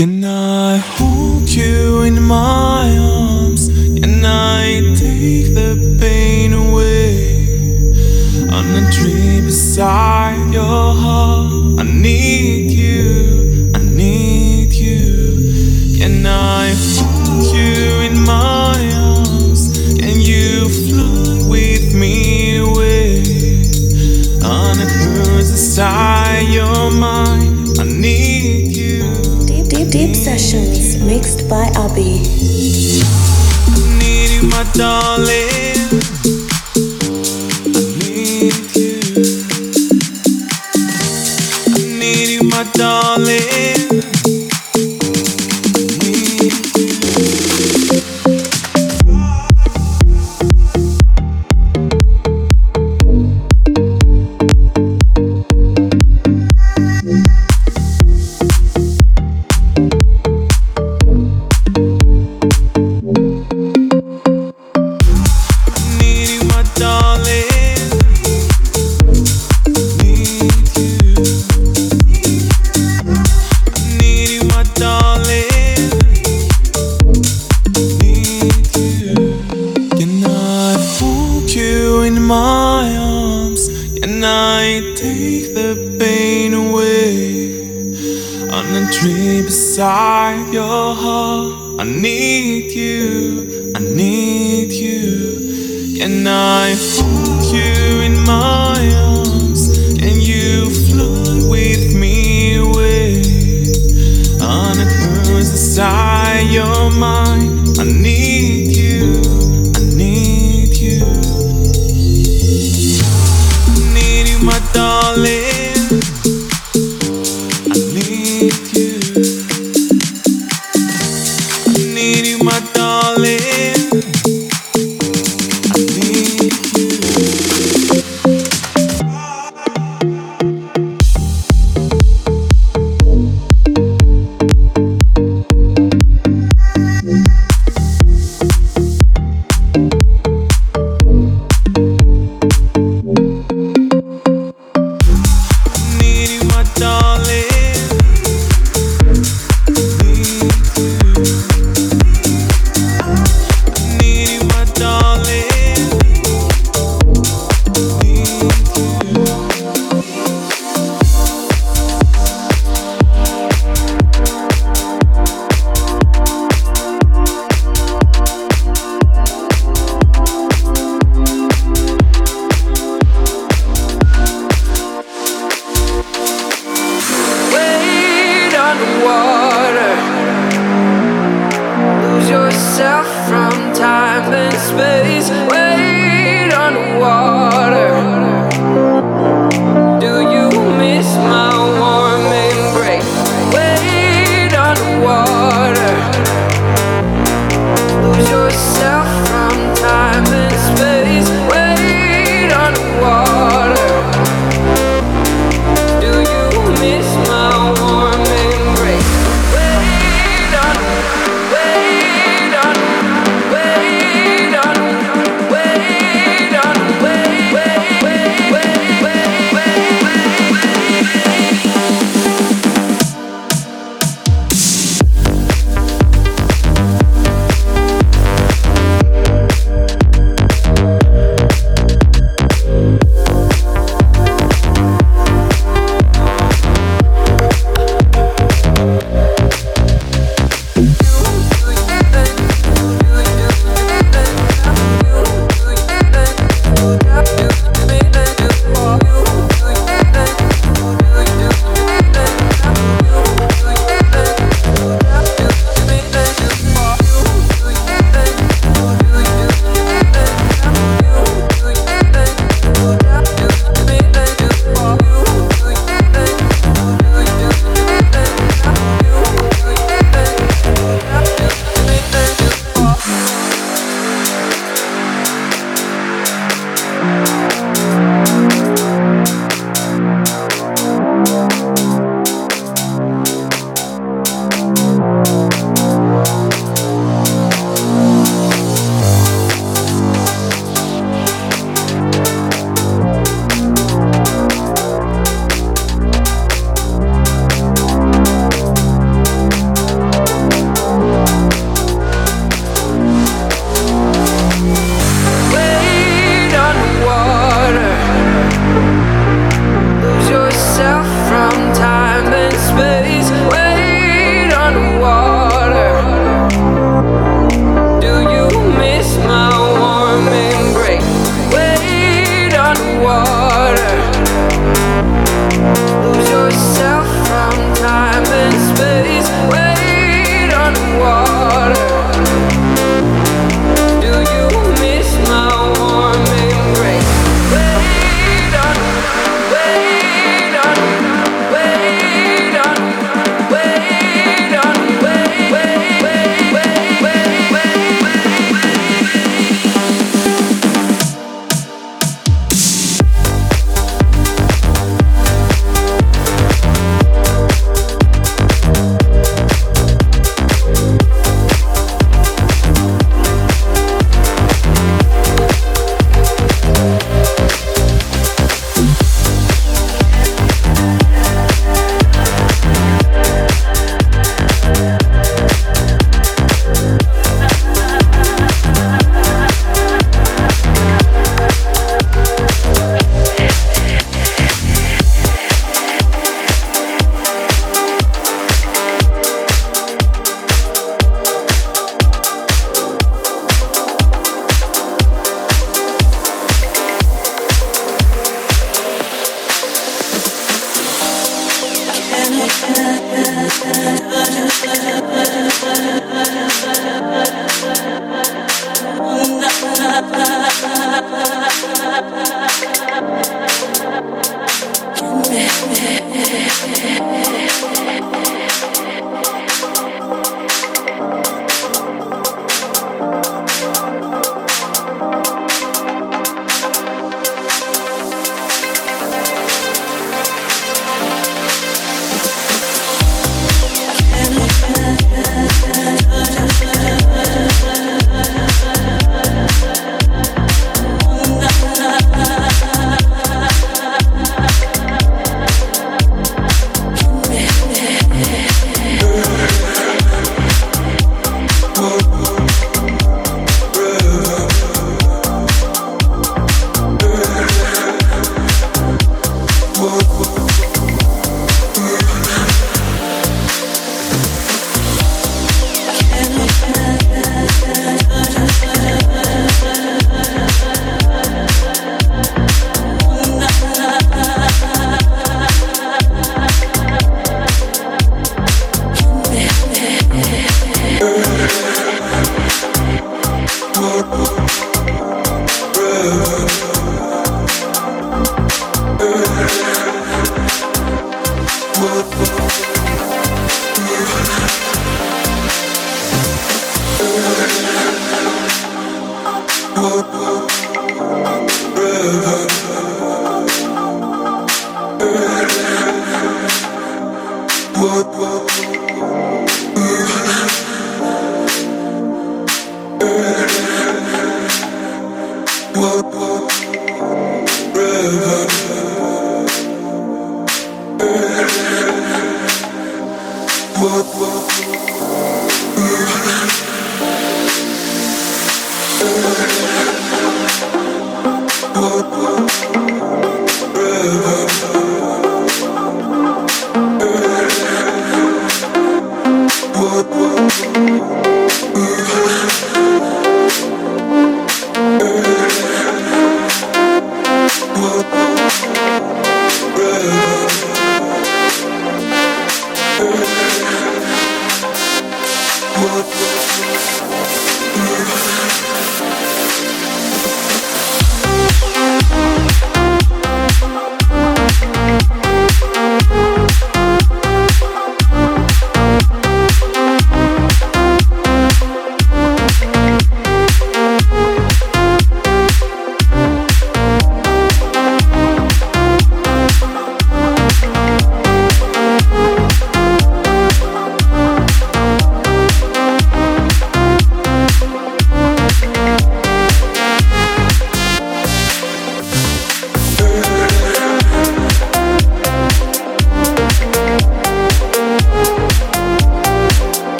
Can I hold you in my arms? Can I take the pain away? On a dream beside your heart, I need. by Abee. Need you, my darling.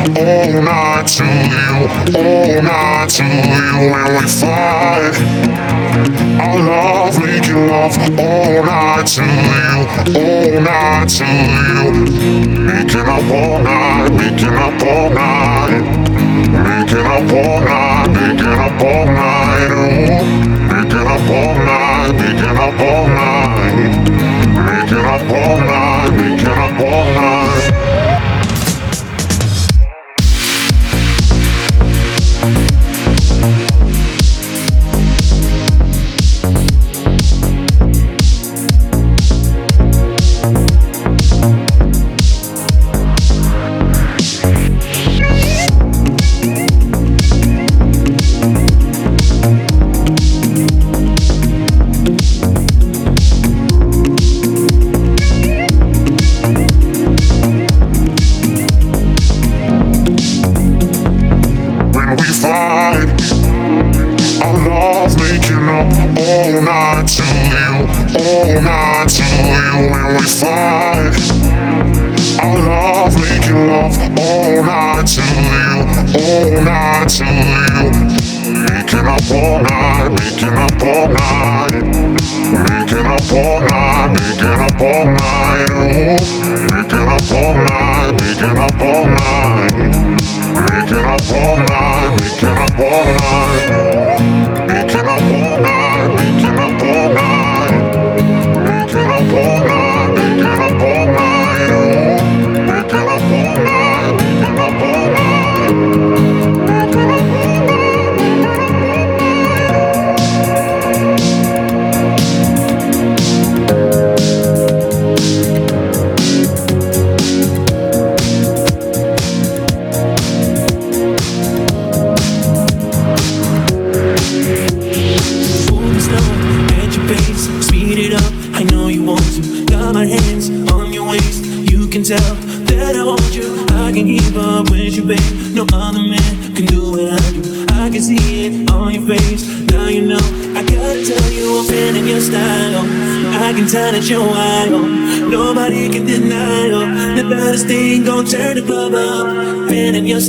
all night to you, all night to you, and we fight. I love making love all night to you, oh, all night to you. Making up all night, making up all night, making up all night, making up all night, ooh. making up all night, making up all night, making up all night, making up all night.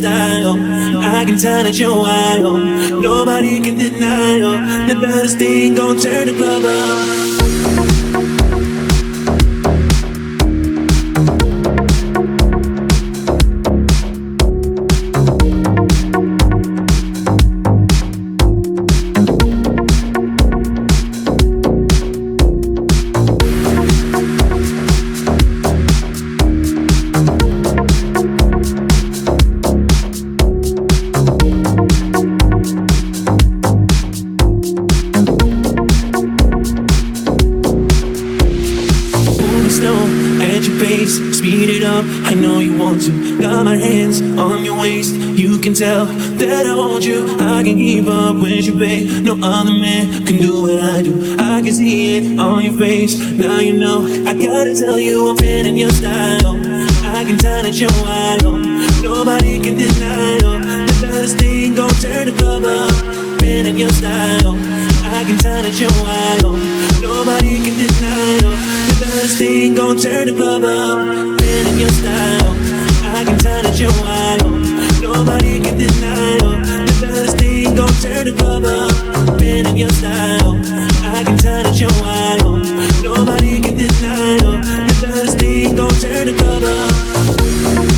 Style. I can tell that you're wild. Nobody can deny the baddest thing gon' turn the club up. Now you know. I gotta tell you, I'm feeling your style. I can tell that you're your style. I can tell that you're wild. Nobody can deny best thing gon' turn the club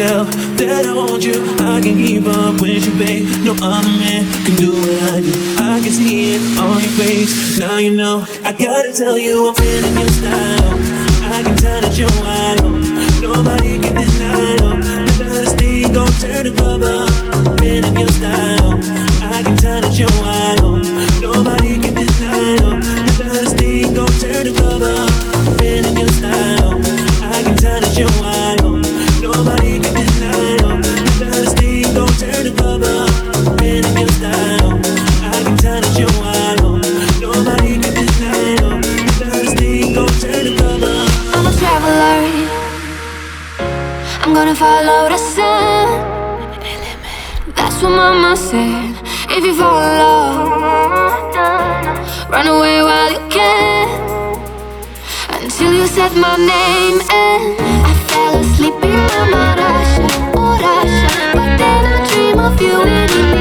tell that I want you. I can keep up with you, babe. No other man can do what I do. I can see it on your face. Now you know. I gotta tell you, I'm feeling your style. I can tell that you're wild. Nobody can deny the best thing gon' turn the club up. Feeling your style. I can tell that you're wild. Nobody can deny the best thing gon' turn the club up. Gonna follow the sun. That's what mama said. If you fall in love, run away while you can. Until you said my name and I fell asleep in my Russia, oh. But then I dream of you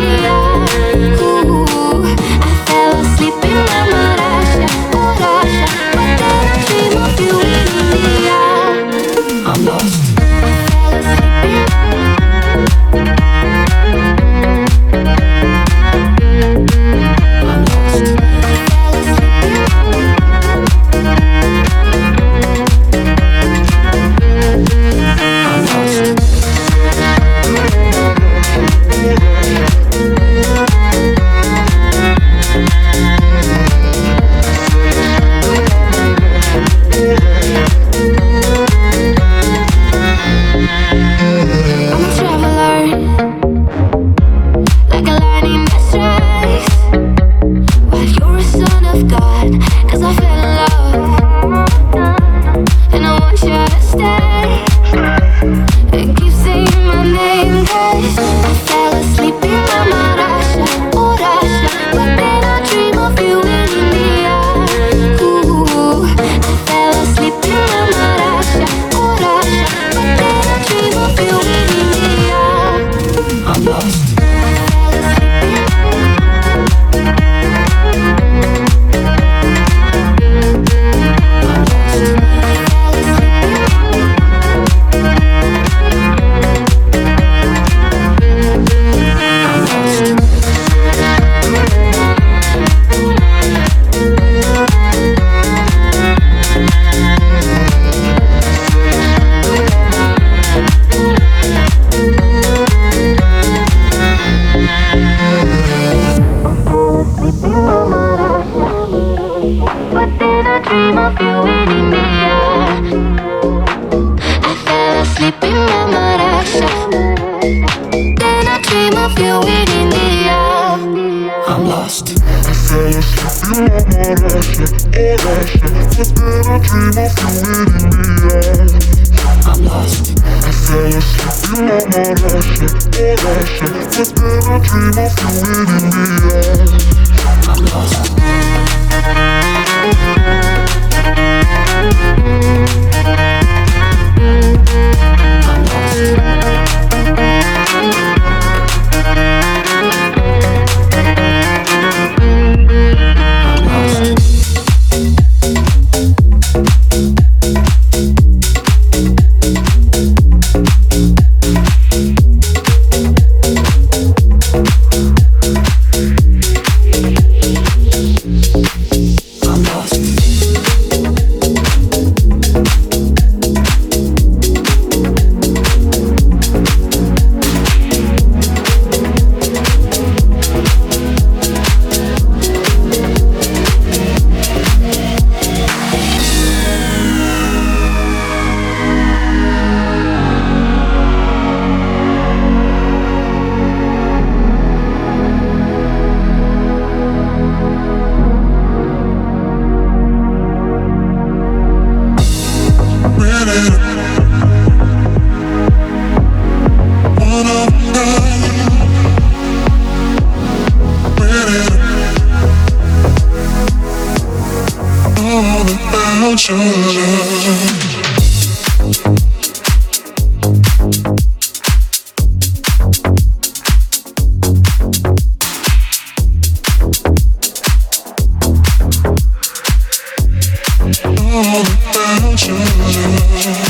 I'm lost. I fell my Russia, oh Russia, but dream of you. you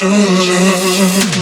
control.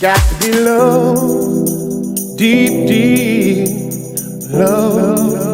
got to be low, deep, deep, low.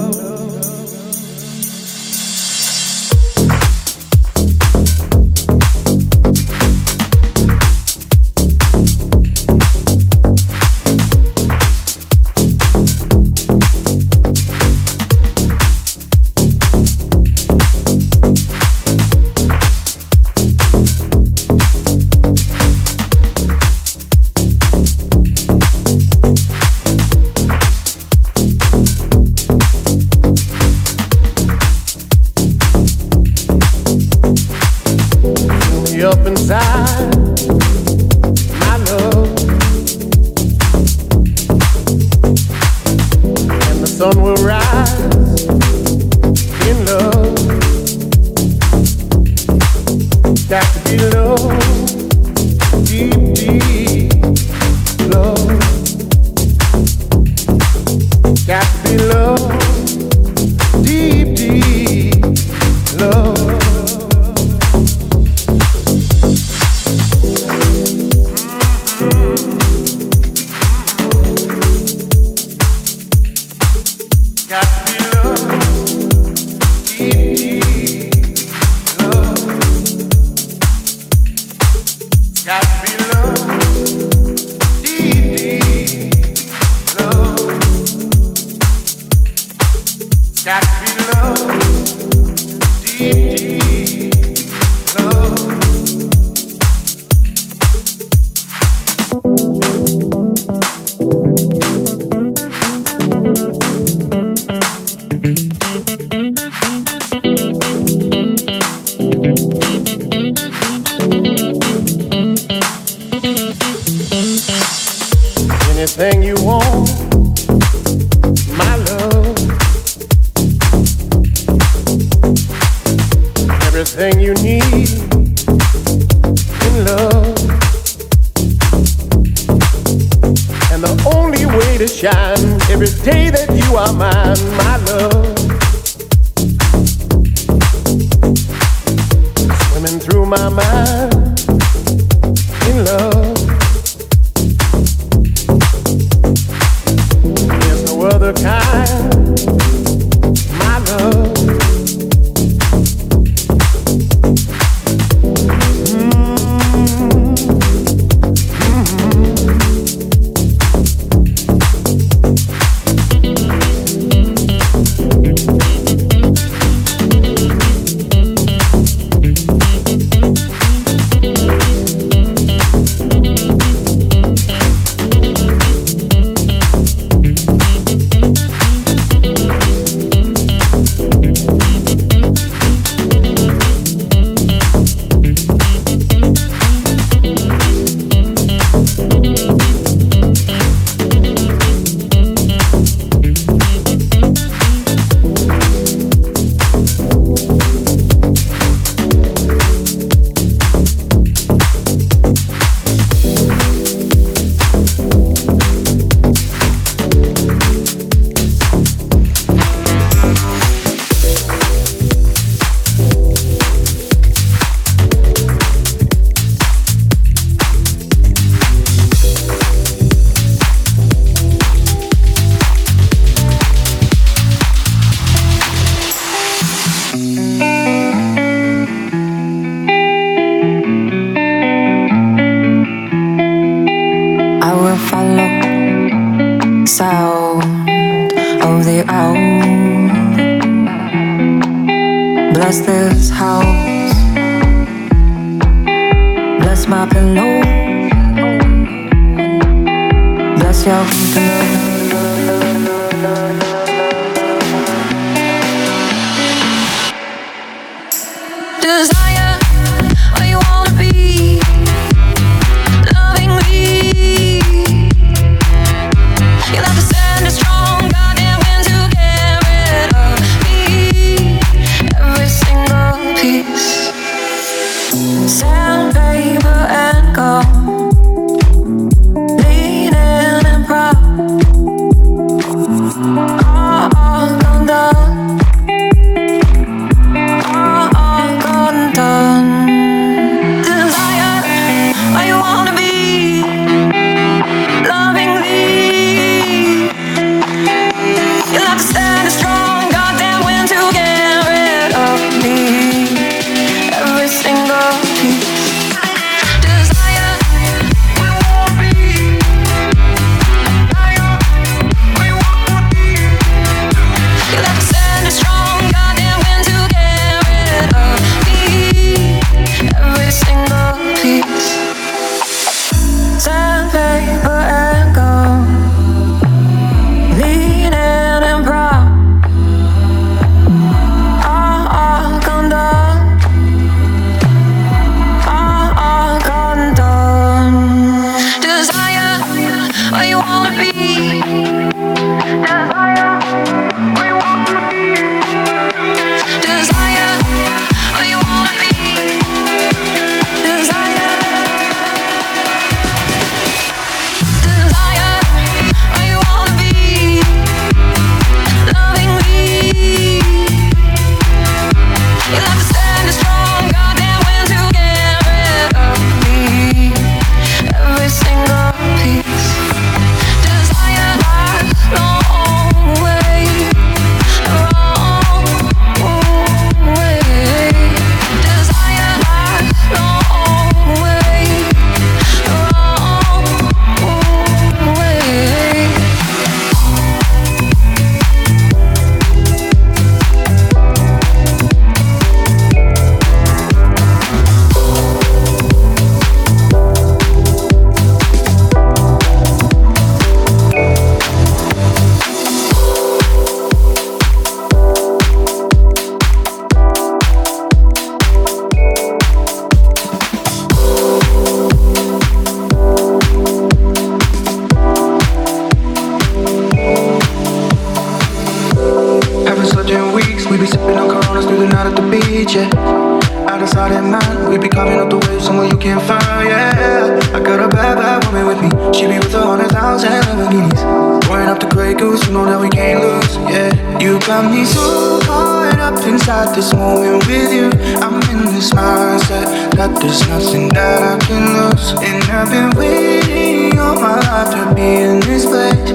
in this place.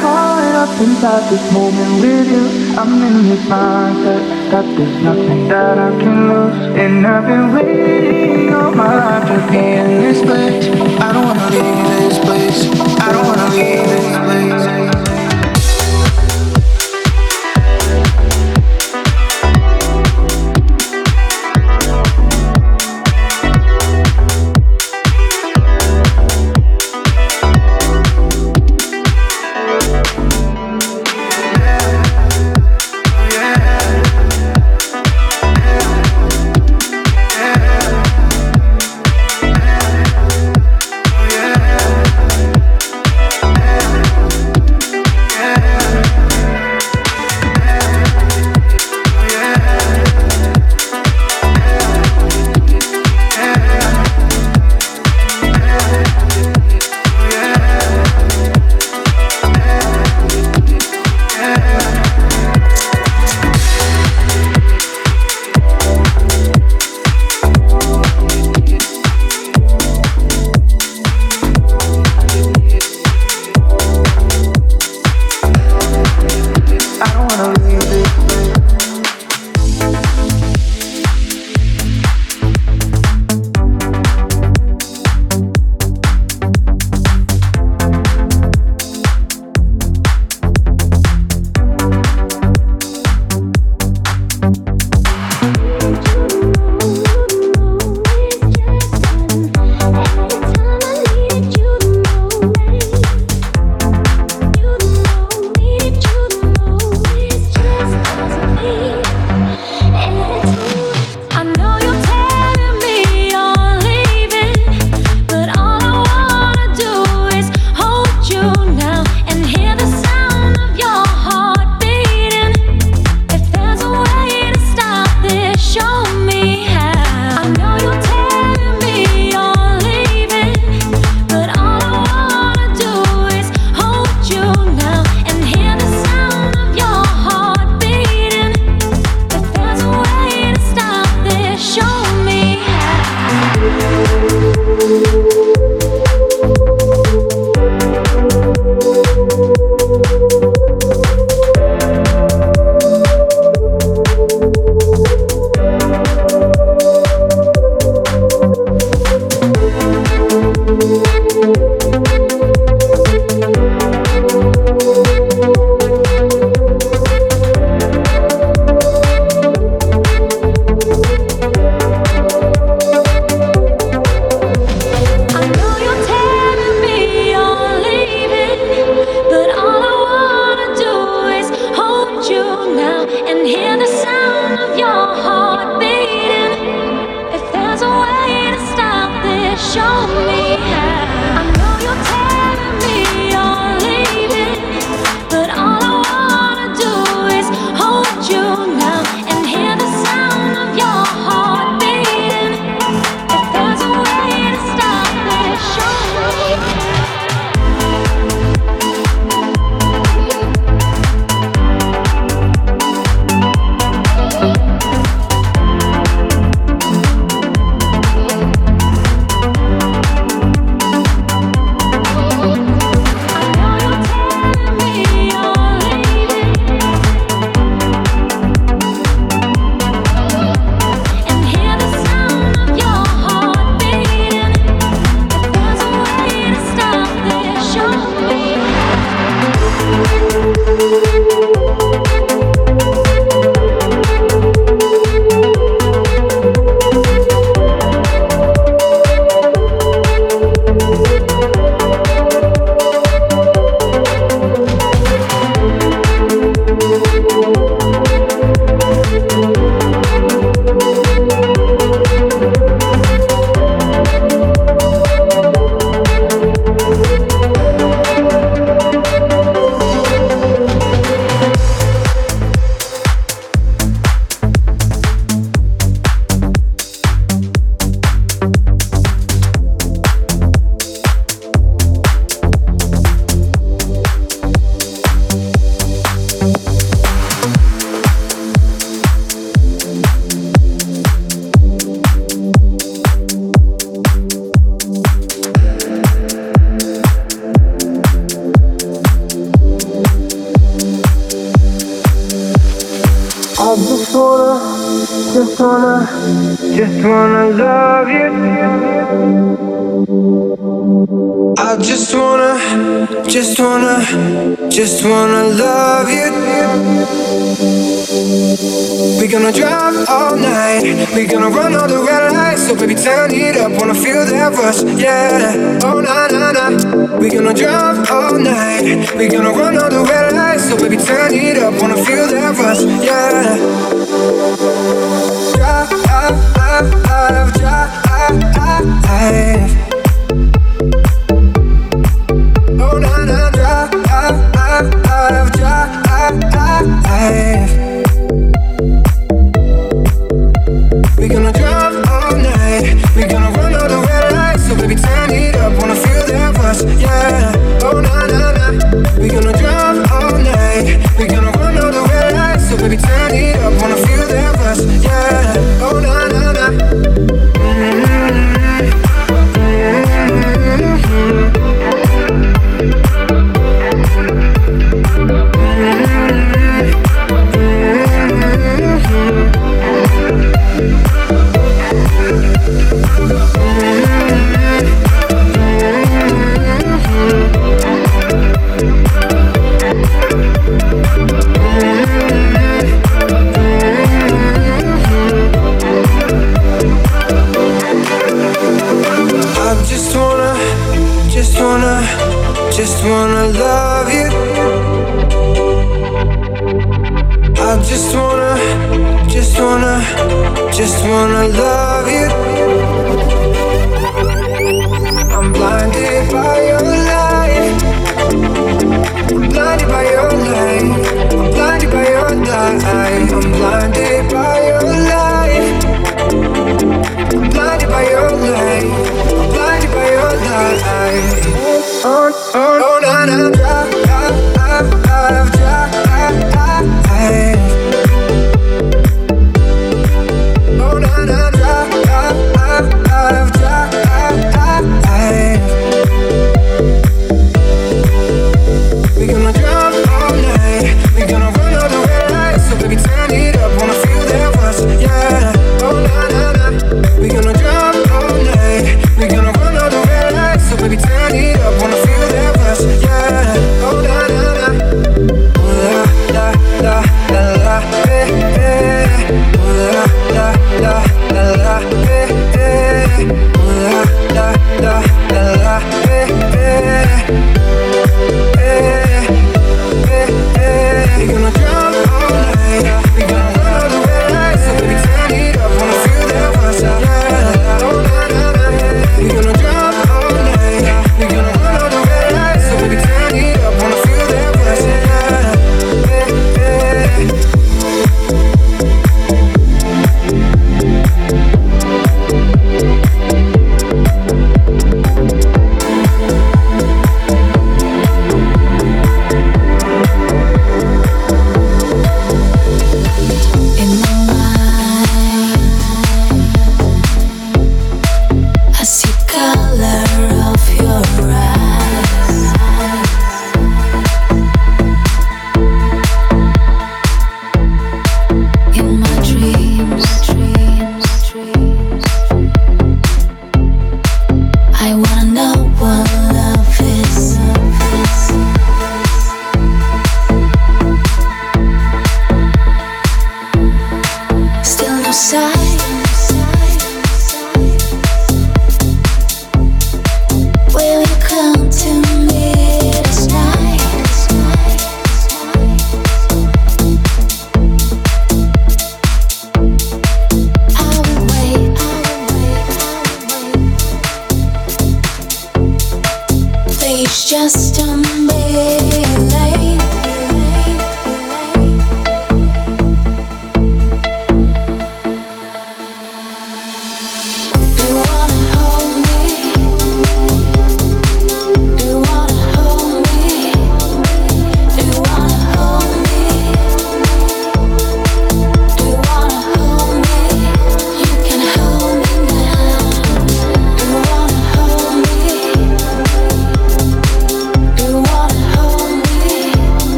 caught up inside this moment with you. I'm in this mindset that there's nothing that I can lose. And I've been waiting all my life to be in this place. I don't wanna leave this place. I don't wanna leave this place.